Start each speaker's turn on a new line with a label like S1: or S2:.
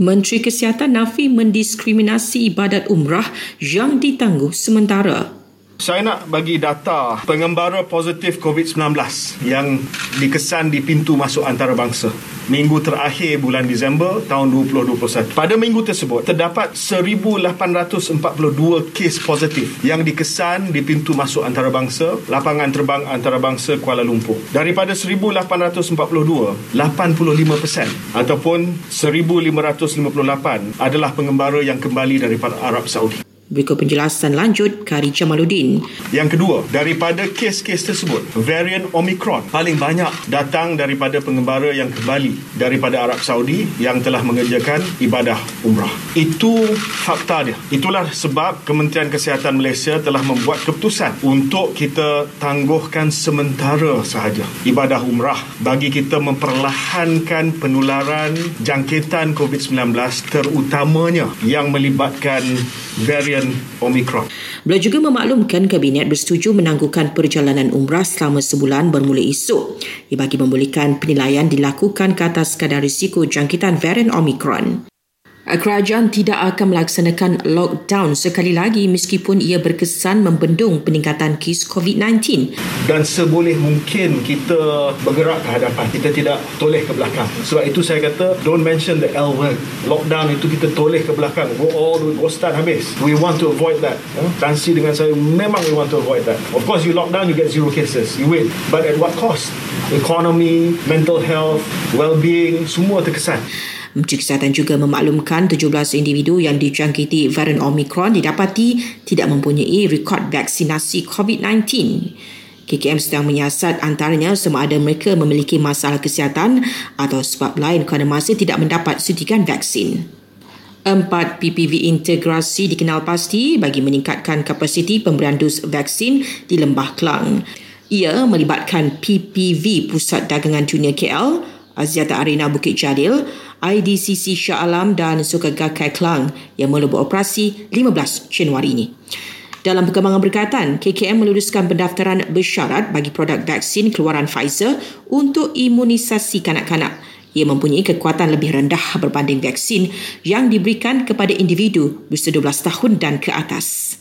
S1: Menteri Kesihatan Nafi mendiskriminasi ibadat umrah yang ditangguh sementara.
S2: Saya nak bagi data pengembara positif COVID-19 yang dikesan di pintu masuk antarabangsa minggu terakhir bulan Disember tahun 2021. Pada minggu tersebut, terdapat 1,842 kes positif yang dikesan di pintu masuk antarabangsa, lapangan terbang antarabangsa Kuala Lumpur. Daripada 1,842, 85% ataupun 1,558 adalah pengembara yang kembali daripada Arab Saudi.
S1: Berikut penjelasan lanjut Kari Jamaluddin.
S2: Yang kedua, daripada kes-kes tersebut, varian Omicron paling banyak datang daripada pengembara yang kembali daripada Arab Saudi yang telah mengerjakan ibadah umrah. Itu fakta dia. Itulah sebab Kementerian Kesihatan Malaysia telah membuat keputusan untuk kita tangguhkan sementara sahaja ibadah umrah bagi kita memperlahankan penularan jangkitan COVID-19 terutamanya yang melibatkan varian varian Omicron.
S1: Beliau juga memaklumkan Kabinet bersetuju menangguhkan perjalanan umrah selama sebulan bermula esok. Ia bagi membolehkan penilaian dilakukan ke atas kadar risiko jangkitan varian Omicron. Kerajaan tidak akan melaksanakan lockdown sekali lagi meskipun ia berkesan membendung peningkatan kes COVID-19.
S2: Dan seboleh mungkin kita bergerak ke hadapan. Kita tidak toleh ke belakang. Sebab itu saya kata, don't mention the L word. Lockdown itu kita toleh ke belakang. Go all the go start habis. We want to avoid that. Tansi dengan saya, memang we want to avoid that. Of course, you lockdown, you get zero cases. You win. But at what cost? Economy, mental health, well-being, semua terkesan.
S1: Menteri Kesihatan juga memaklumkan 17 individu yang dijangkiti varian Omicron didapati tidak mempunyai rekod vaksinasi COVID-19. KKM sedang menyiasat antaranya sama ada mereka memiliki masalah kesihatan atau sebab lain kerana masih tidak mendapat suntikan vaksin. Empat PPV integrasi dikenal pasti bagi meningkatkan kapasiti pemberian dus vaksin di Lembah Kelang. Ia melibatkan PPV Pusat Dagangan Dunia KL, Aziata Arena Bukit Jadil, IDCC Shah Alam dan Suka Gakai Kelang yang mula beroperasi 15 Januari ini. Dalam perkembangan berkaitan, KKM meluluskan pendaftaran bersyarat bagi produk vaksin keluaran Pfizer untuk imunisasi kanak-kanak. Ia mempunyai kekuatan lebih rendah berbanding vaksin yang diberikan kepada individu berusia 12 tahun dan ke atas.